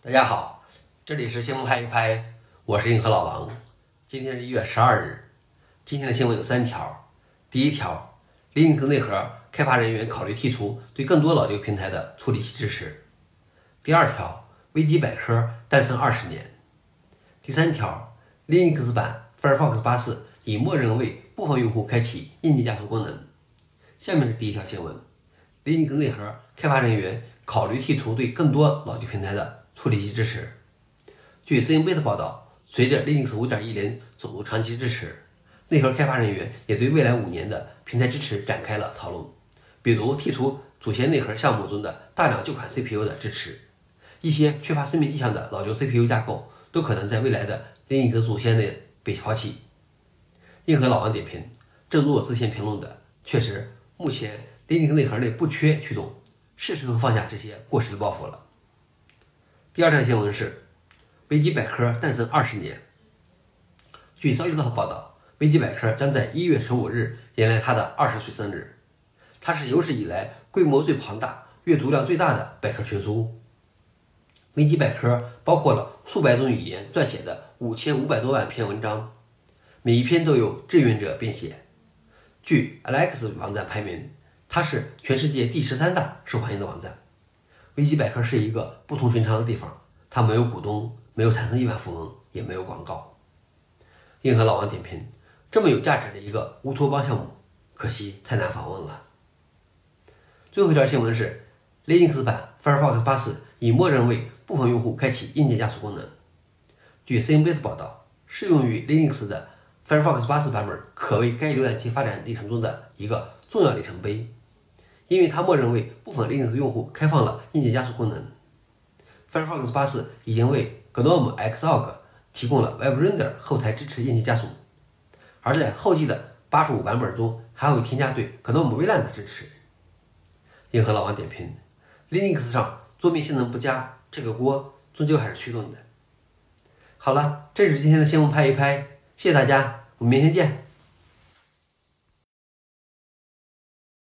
大家好，这里是新闻拍一拍，我是硬核老王。今天是一月十二日，今天的新闻有三条。第一条，Linux 内核开发人员考虑剔除对更多老旧平台的处理器支持。第二条，维基百科诞生二十年。第三条，Linux 版 Firefox 八四已默认为部分用户开启硬件加速功能。下面是第一条新闻：Linux 内核开发人员考虑剔除对更多老旧平台的处理器支持。据 CNB 的报道，随着 Linux 5.10走入长期支持，内核开发人员也对未来五年的平台支持展开了讨论。比如，剔除祖先内核项目中的大量旧款 CPU 的支持，一些缺乏生命迹象的老旧 CPU 架构都可能在未来的 Linux 祖先内被抛弃。硬核老王点评：正如我之前评论的，确实，目前 Linux 内核内不缺驱动，是时候放下这些过时的包袱了。第二条新闻是，维基百科诞生二十年。据商业报报道，维基百科将在一月十五日迎来它的二十岁生日。它是有史以来规模最庞大、阅读量最大的百科全书。维基百科包括了数百种语言撰写的五千五百多万篇文章，每一篇都由志愿者编写。据 Alex 网站排名，它是全世界第十三大受欢迎的网站。维基百科是一个不同寻常的地方，它没有股东，没有产生亿万富翁，也没有广告。硬核老王点评：这么有价值的一个乌托邦项目，可惜太难访问了。最后一条新闻是，Linux 版 Firefox 八四已默认为部分用户开启硬件加速功能。据 CNBC 报道，适用于 Linux 的 Firefox 八四版本可谓该浏览器发展历程中的一个重要里程碑。因为它默认为部分 Linux 用户开放了硬件加速功能，Firefox 八四已经为 GNOME xog 提供了 WebRender 后台支持硬件加速，而在后继的八十五版本中还会添加对 GNOME VLAN 的支持。硬核老王点评：Linux 上桌面性能不佳，这个锅终究还是驱动的。好了，这是今天的新闻拍一拍，谢谢大家，我们明天见。